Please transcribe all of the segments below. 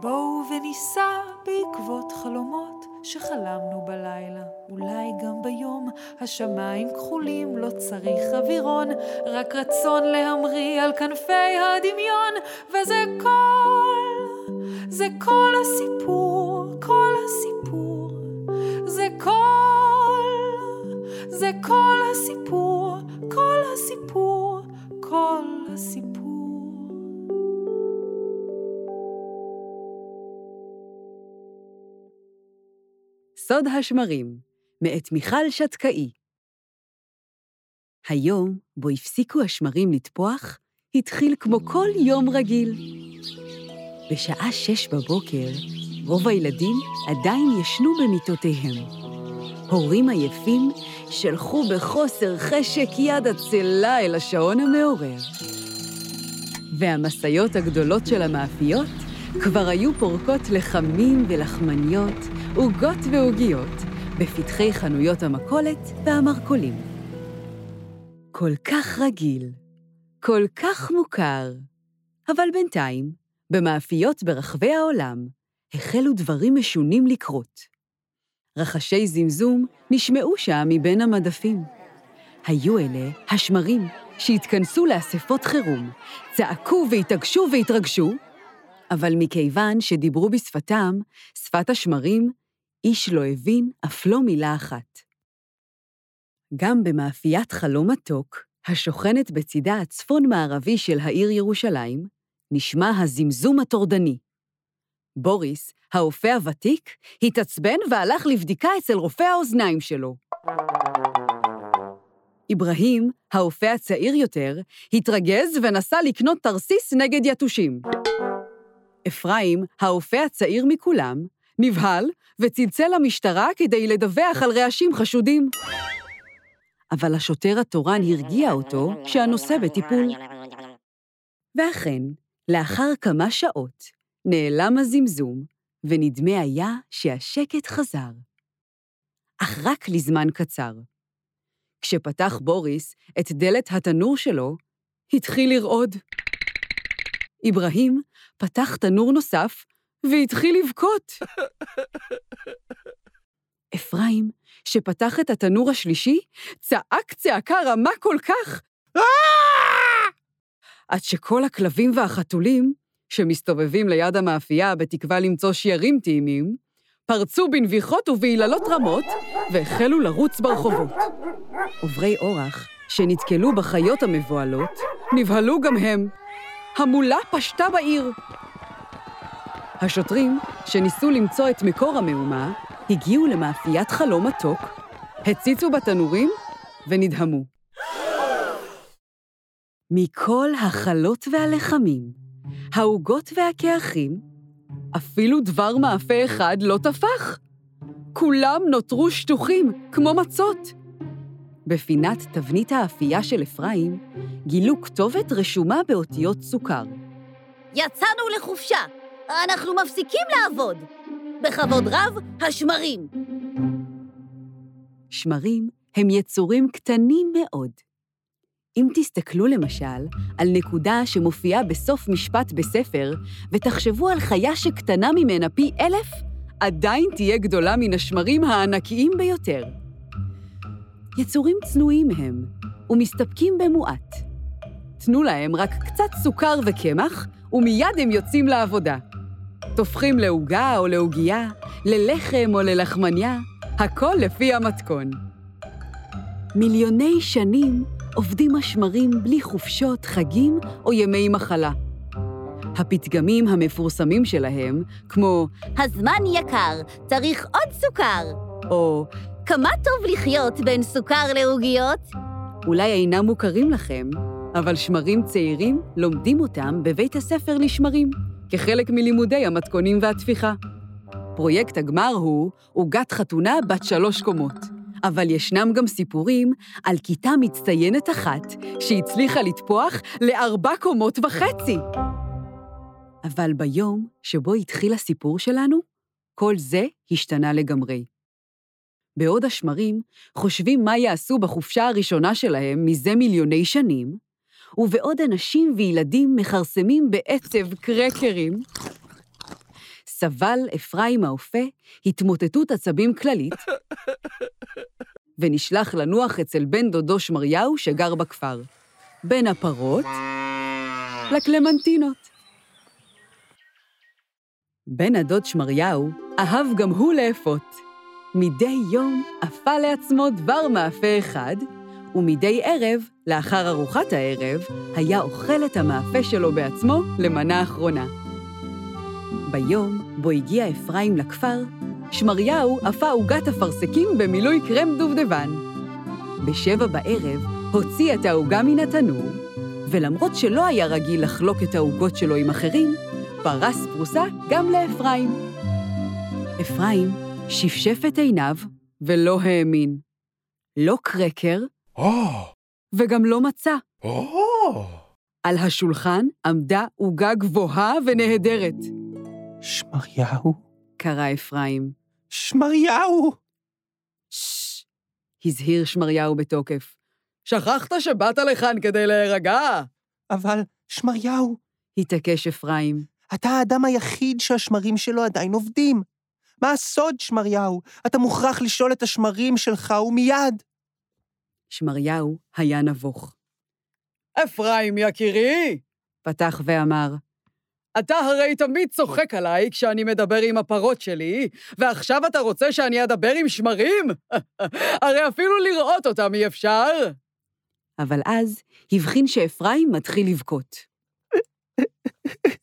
בואו וניסע בעקבות חלומות שחלמנו בלילה, אולי גם ביום. השמיים כחולים, לא צריך אווירון, רק רצון להמריא על כנפי הדמיון, וזה כל, זה כל הסיפור, כל הסיפור, זה כל, זה כל הסיפור, כל הסיפור, כל הסיפור. סוד השמרים, מאת מיכל שתקאי. היום, בו הפסיקו השמרים לטפוח, התחיל כמו כל יום רגיל. בשעה שש בבוקר, רוב הילדים עדיין ישנו במיטותיהם. הורים עייפים שלחו בחוסר חשק יד עצלה אל השעון המעורר. והמשאיות הגדולות של המאפיות כבר היו פורקות לחמים ולחמניות, עוגות ועוגיות, בפתחי חנויות המכולת והמרכולים. כל כך רגיל, כל כך מוכר, אבל בינתיים, במאפיות ברחבי העולם, החלו דברים משונים לקרות. רחשי זמזום נשמעו שם מבין המדפים. היו אלה השמרים שהתכנסו לאספות חירום, צעקו והתעגשו והתרגשו, אבל מכיוון שדיברו בשפתם, שפת השמרים, איש לא הבין אף לא מילה אחת. גם במאפיית חלום מתוק, השוכנת בצידה הצפון-מערבי של העיר ירושלים, נשמע הזמזום הטורדני. בוריס, האופה הוותיק, התעצבן והלך לבדיקה אצל רופא האוזניים שלו. אברהים, האופה הצעיר יותר, התרגז ונסע לקנות תרסיס נגד יתושים. אפרים, האופה הצעיר מכולם, נבהל וצלצל למשטרה כדי לדווח על רעשים חשודים. אבל השוטר התורן הרגיע אותו שהנושא בטיפול. ואכן, לאחר כמה שעות, נעלם הזמזום, ונדמה היה שהשקט חזר. אך רק לזמן קצר. כשפתח בוריס את דלת התנור שלו, התחיל לרעוד. אברהים פתח תנור נוסף והתחיל לבכות. אפרים, שפתח את התנור השלישי, צעק צעקה רמה כל כך, עד שכל הכלבים והחתולים, שמסתובבים ליד המאפייה בתקווה למצוא שיירים טעימים, פרצו בנביחות ובעיללות רמות והחלו לרוץ ברחובות. עוברי אורח, שנתקלו בחיות המבוהלות, נבהלו גם הם. המולה פשטה בעיר. השוטרים, שניסו למצוא את מקור המהומה, הגיעו למאפיית חלום מתוק, הציצו בתנורים ונדהמו. מכל החלות והלחמים, העוגות והקעכים, אפילו דבר מאפה אחד לא טפח. כולם נותרו שטוחים, כמו מצות. בפינת תבנית האפייה של אפרים, גילו כתובת רשומה באותיות סוכר. יצאנו לחופשה, אנחנו מפסיקים לעבוד. בכבוד רב, השמרים. שמרים הם יצורים קטנים מאוד. אם תסתכלו למשל על נקודה שמופיעה בסוף משפט בספר, ותחשבו על חיה שקטנה ממנה פי אלף, עדיין תהיה גדולה מן השמרים הענקיים ביותר. יצורים צנועים הם, ומסתפקים במועט. תנו להם רק קצת סוכר וקמח, ומיד הם יוצאים לעבודה. טופחים לעוגה או לעוגייה, ללחם או ללחמניה, הכל לפי המתכון. מיליוני שנים עובדים השמרים בלי חופשות, חגים או ימי מחלה. הפתגמים המפורסמים שלהם, כמו הזמן יקר, צריך עוד סוכר. או כמה טוב לחיות בין סוכר לעוגיות? אולי אינם מוכרים לכם, אבל שמרים צעירים לומדים אותם בבית הספר לשמרים, כחלק מלימודי המתכונים והטפיחה. פרויקט הגמר הוא עוגת חתונה בת שלוש קומות. אבל ישנם גם סיפורים על כיתה מצטיינת אחת שהצליחה לטפוח לארבע קומות וחצי. אבל ביום שבו התחיל הסיפור שלנו, כל זה השתנה לגמרי. בעוד השמרים חושבים מה יעשו בחופשה הראשונה שלהם מזה מיליוני שנים, ובעוד אנשים וילדים מכרסמים בעצב קרקרים, סבל אפרים האופה התמוטטות עצבים כללית, ונשלח לנוח אצל בן דודו שמריהו שגר בכפר. בין הפרות לקלמנטינות. בן הדוד שמריהו אהב גם הוא לאפות. מדי יום אפה לעצמו דבר מאפה אחד, ומדי ערב, לאחר ארוחת הערב, היה אוכל את המאפה שלו בעצמו למנה אחרונה. ביום בו הגיע אפרים לכפר, שמריהו אפה עוגת אפרסקים במילוי קרם דובדבן. בשבע בערב הוציא את העוגה מן התנור, ולמרות שלא היה רגיל לחלוק את העוגות שלו עם אחרים, פרס פרוסה גם לאפרים. אפרים שפשף את עיניו ולא האמין. לא קרקר או, וגם לא מצא. או. על השולחן עמדה עוגה גבוהה ונהדרת. שמריהו? קרא אפרים. שמריהו! ששש, הזהיר שמריהו בתוקף. שכחת שבאת לכאן כדי להירגע? אבל, שמריהו, התעקש אפרים. אתה האדם היחיד שהשמרים שלו עדיין עובדים. מה הסוד, שמריהו? אתה מוכרח לשאול את השמרים שלך ומיד. שמריהו היה נבוך. אפרים יקירי, פתח ואמר, אתה הרי תמיד צוחק עליי כשאני מדבר עם הפרות שלי, ועכשיו אתה רוצה שאני אדבר עם שמרים? הרי אפילו לראות אותם אי אפשר. אבל אז הבחין שאפרים מתחיל לבכות.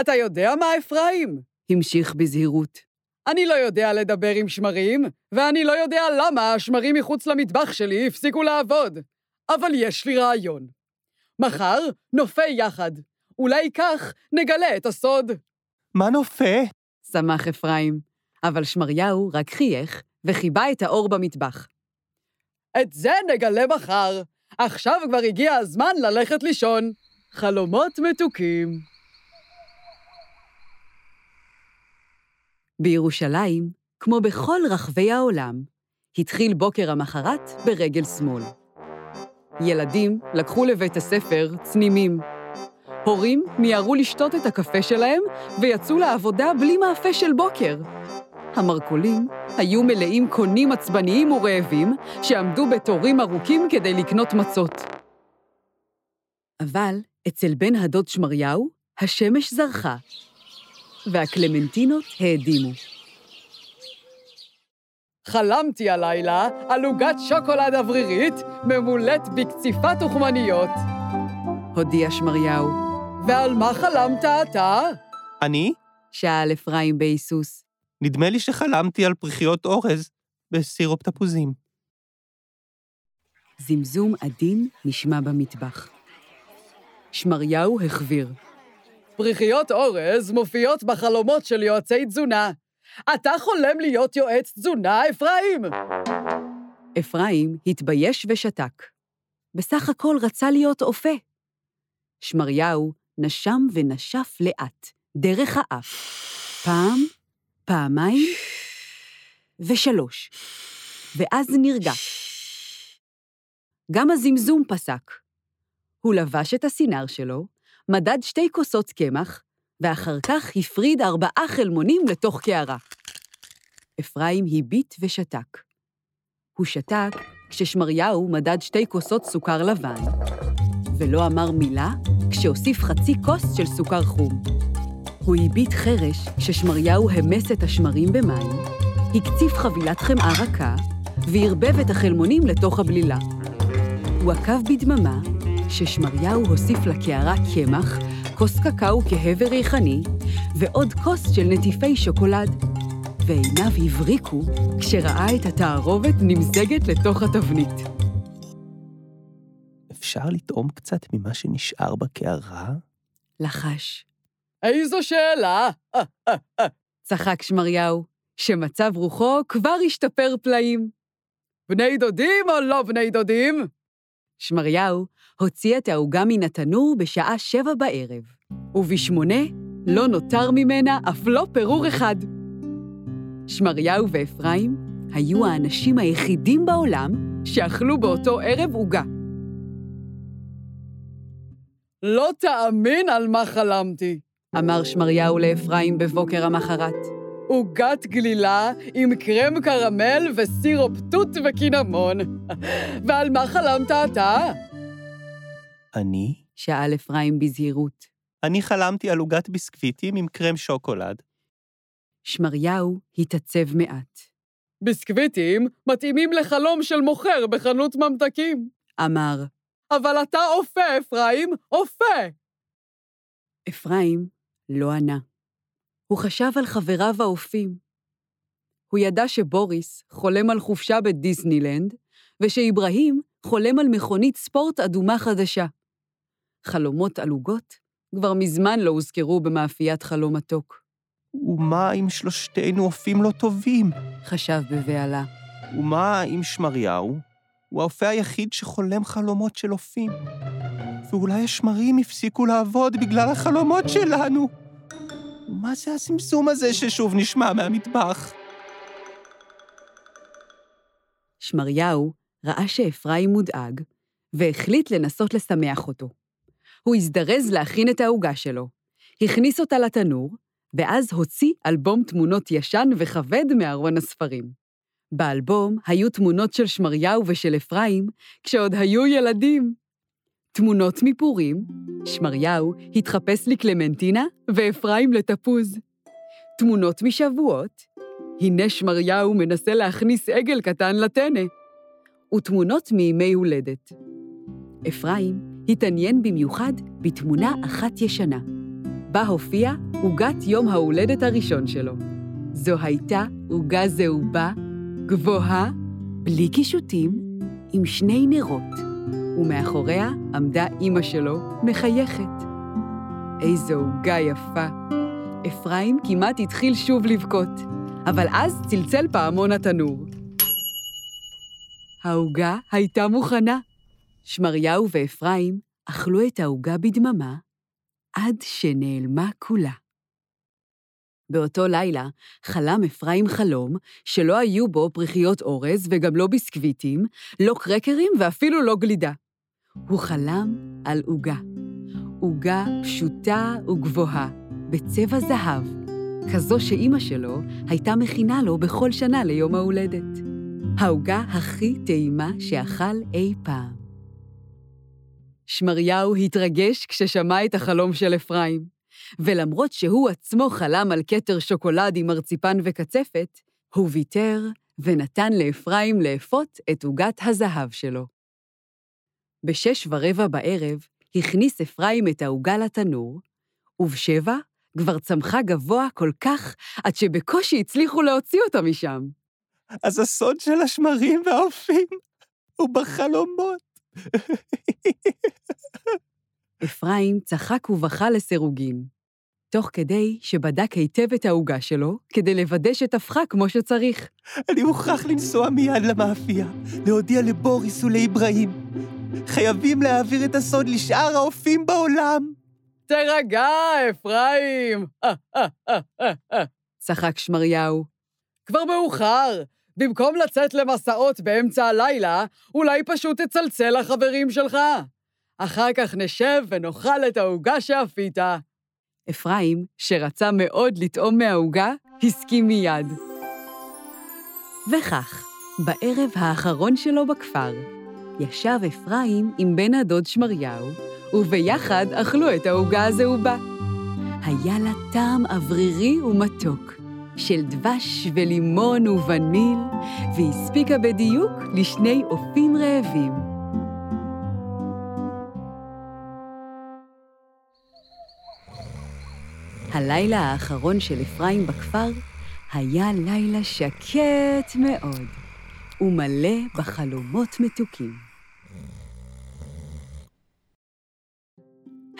אתה יודע מה, אפרים? המשיך בזהירות. אני לא יודע לדבר עם שמרים, ואני לא יודע למה השמרים מחוץ למטבח שלי הפסיקו לעבוד. אבל יש לי רעיון. מחר נופה יחד. אולי כך נגלה את הסוד. מה נופה? שמח אפרים, אבל שמריהו רק חייך וחיבה את האור במטבח. את זה נגלה מחר. עכשיו כבר הגיע הזמן ללכת לישון. חלומות מתוקים. בירושלים, כמו בכל רחבי העולם, התחיל בוקר המחרת ברגל שמאל. ילדים לקחו לבית הספר צנימים. הורים מיהרו לשתות את הקפה שלהם ויצאו לעבודה בלי מאפה של בוקר. המרכולים היו מלאים קונים עצבניים ורעבים שעמדו בתורים ארוכים כדי לקנות מצות. אבל אצל בן הדוד שמריהו השמש זרחה, והקלמנטינות האדימו. חלמתי הלילה על עוגת שוקולד אוורירית ממולאת בקציפת תוכמניות. הודיע שמריהו. ועל מה חלמת אתה? אני? שאל אפרים בהיסוס. נדמה לי שחלמתי על פריחיות אורז בסירופ תפוזים. זמזום עדין נשמע במטבח. שמריהו החביר. פריחיות אורז מופיעות בחלומות של יועצי תזונה. אתה חולם להיות יועץ תזונה, אפרים? אפרים התבייש ושתק. בסך הכל רצה להיות אופה. שמריהו נשם ונשף לאט, דרך האף. פעם, פעמיים ושלוש. ואז נרגע. גם הזמזום פסק. הוא לבש את הסינר שלו, מדד שתי כוסות קמח, ואחר כך הפריד ארבעה חלמונים לתוך קערה. אפרים הביט ושתק. הוא שתק כששמריהו מדד שתי כוסות סוכר לבן, ולא אמר מילה כשהוסיף חצי כוס של סוכר חום. הוא הביט חרש כששמריהו המס את השמרים במים, הקציף חבילת חמאה רכה, וערבב את החלמונים לתוך הבלילה. הוא עקב בדממה ששמריהו הוסיף לקערה קמח, כוס קקאו כהבר ריחני, ועוד כוס של נטיפי שוקולד. ועיניו הבריקו כשראה את התערובת נמזגת לתוך התבנית. אפשר לטעום קצת ממה שנשאר בקערה? לחש. איזו שאלה! צחק שמריהו, שמצב רוחו כבר השתפר פלאים. בני דודים או לא בני דודים? שמריהו הוציא את העוגה מן התנור בשעה שבע בערב, ובשמונה לא נותר ממנה אף לא פירור אחד. שמריהו ואפרים היו האנשים היחידים בעולם שאכלו באותו ערב עוגה. לא תאמין על מה חלמתי. אמר שמריהו לאפרים בבוקר המחרת. עוגת גלילה עם קרם קרמל וסירופ תות וקינמון. ועל מה חלמת אתה? אני? שאל אפרים בזהירות. אני חלמתי על עוגת ביסקוויטים עם קרם שוקולד. שמריהו התעצב מעט. ביסקוויטים מתאימים לחלום של מוכר בחנות ממתקים. אמר, אבל אתה אופה, אפרים, אופה! אפרים לא ענה. הוא חשב על חבריו האופים. הוא ידע שבוריס חולם על חופשה בדיסנילנד, ושאיברהים חולם על מכונית ספורט אדומה חדשה. חלומות על עוגות כבר מזמן לא הוזכרו במאפיית חלום מתוק. ומה אם שלושתנו אופים לא טובים? חשב בבהלה. ומה אם שמריהו? הוא האופה היחיד שחולם חלומות של אופים. ואולי השמרים הפסיקו לעבוד בגלל החלומות שלנו. ומה זה הסמסום הזה ששוב נשמע מהמטבח? שמריהו ראה שאפרים מודאג, והחליט לנסות לשמח אותו. הוא הזדרז להכין את העוגה שלו, הכניס אותה לתנור, ואז הוציא אלבום תמונות ישן וכבד מארון הספרים. באלבום היו תמונות של שמריהו ושל אפרים, כשעוד היו ילדים. תמונות מפורים, שמריהו התחפש לקלמנטינה ואפרים לתפוז. תמונות משבועות, הנה שמריהו מנסה להכניס עגל קטן לטנא. ותמונות מימי הולדת. אפרים התעניין במיוחד בתמונה אחת ישנה, בה הופיעה עוגת יום ההולדת הראשון שלו. זו הייתה עוגה זהובה, גבוהה, בלי קישוטים, עם שני נרות, ומאחוריה עמדה אימא שלו, מחייכת. איזו עוגה יפה. אפרים כמעט התחיל שוב לבכות, אבל אז צלצל פעמון התנור. העוגה הייתה מוכנה. שמריהו ואפרים אכלו את העוגה בדממה, עד שנעלמה כולה. באותו לילה חלם אפרים חלום שלא היו בו פריחיות אורז וגם לא ביסקוויטים, לא קרקרים ואפילו לא גלידה. הוא חלם על עוגה. עוגה פשוטה וגבוהה, בצבע זהב, כזו שאימא שלו הייתה מכינה לו בכל שנה ליום ההולדת. העוגה הכי טעימה שאכל אי פעם. שמריהו התרגש כששמע את החלום של אפרים, ולמרות שהוא עצמו חלם על כתר שוקולד עם מרציפן וקצפת, הוא ויתר ונתן לאפרים לאפות את עוגת הזהב שלו. בשש ורבע בערב הכניס אפרים את העוגה לתנור, ובשבע כבר צמחה גבוה כל כך עד שבקושי הצליחו להוציא אותה משם. אז הסוד של השמרים והאופים הוא בחלומות. אפרים צחק ובכה לסירוגין, תוך כדי שבדק היטב את העוגה שלו כדי לוודא שטפחה כמו שצריך. אני מוכרח לנסוע מיד למאפייה, להודיע לבוריס ולאיברהים. חייבים להעביר את הסוד לשאר האופים בעולם. תירגע, אפרים! צחק שמריהו. כבר מאוחר. במקום לצאת למסעות באמצע הלילה, אולי פשוט תצלצל לחברים שלך. אחר כך נשב ונאכל את העוגה שאפית. אפרים, שרצה מאוד לטעום מהעוגה, הסכים מיד. וכך, בערב האחרון שלו בכפר, ישב אפרים עם בן הדוד שמריהו, וביחד אכלו את העוגה הזהובה. היה לה טעם אוורירי ומתוק, של דבש ולימון ווניל, והספיקה בדיוק לשני אופים רעבים. הלילה האחרון של אפרים בכפר היה לילה שקט מאוד ומלא בחלומות מתוקים.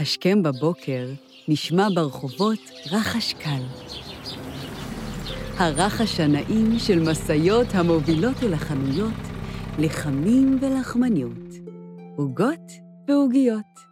השכם בבוקר נשמע ברחובות רחש קל. הרחש הנעים של משאיות המובילות אל החנויות לחמים ולחמניות, עוגות ועוגיות.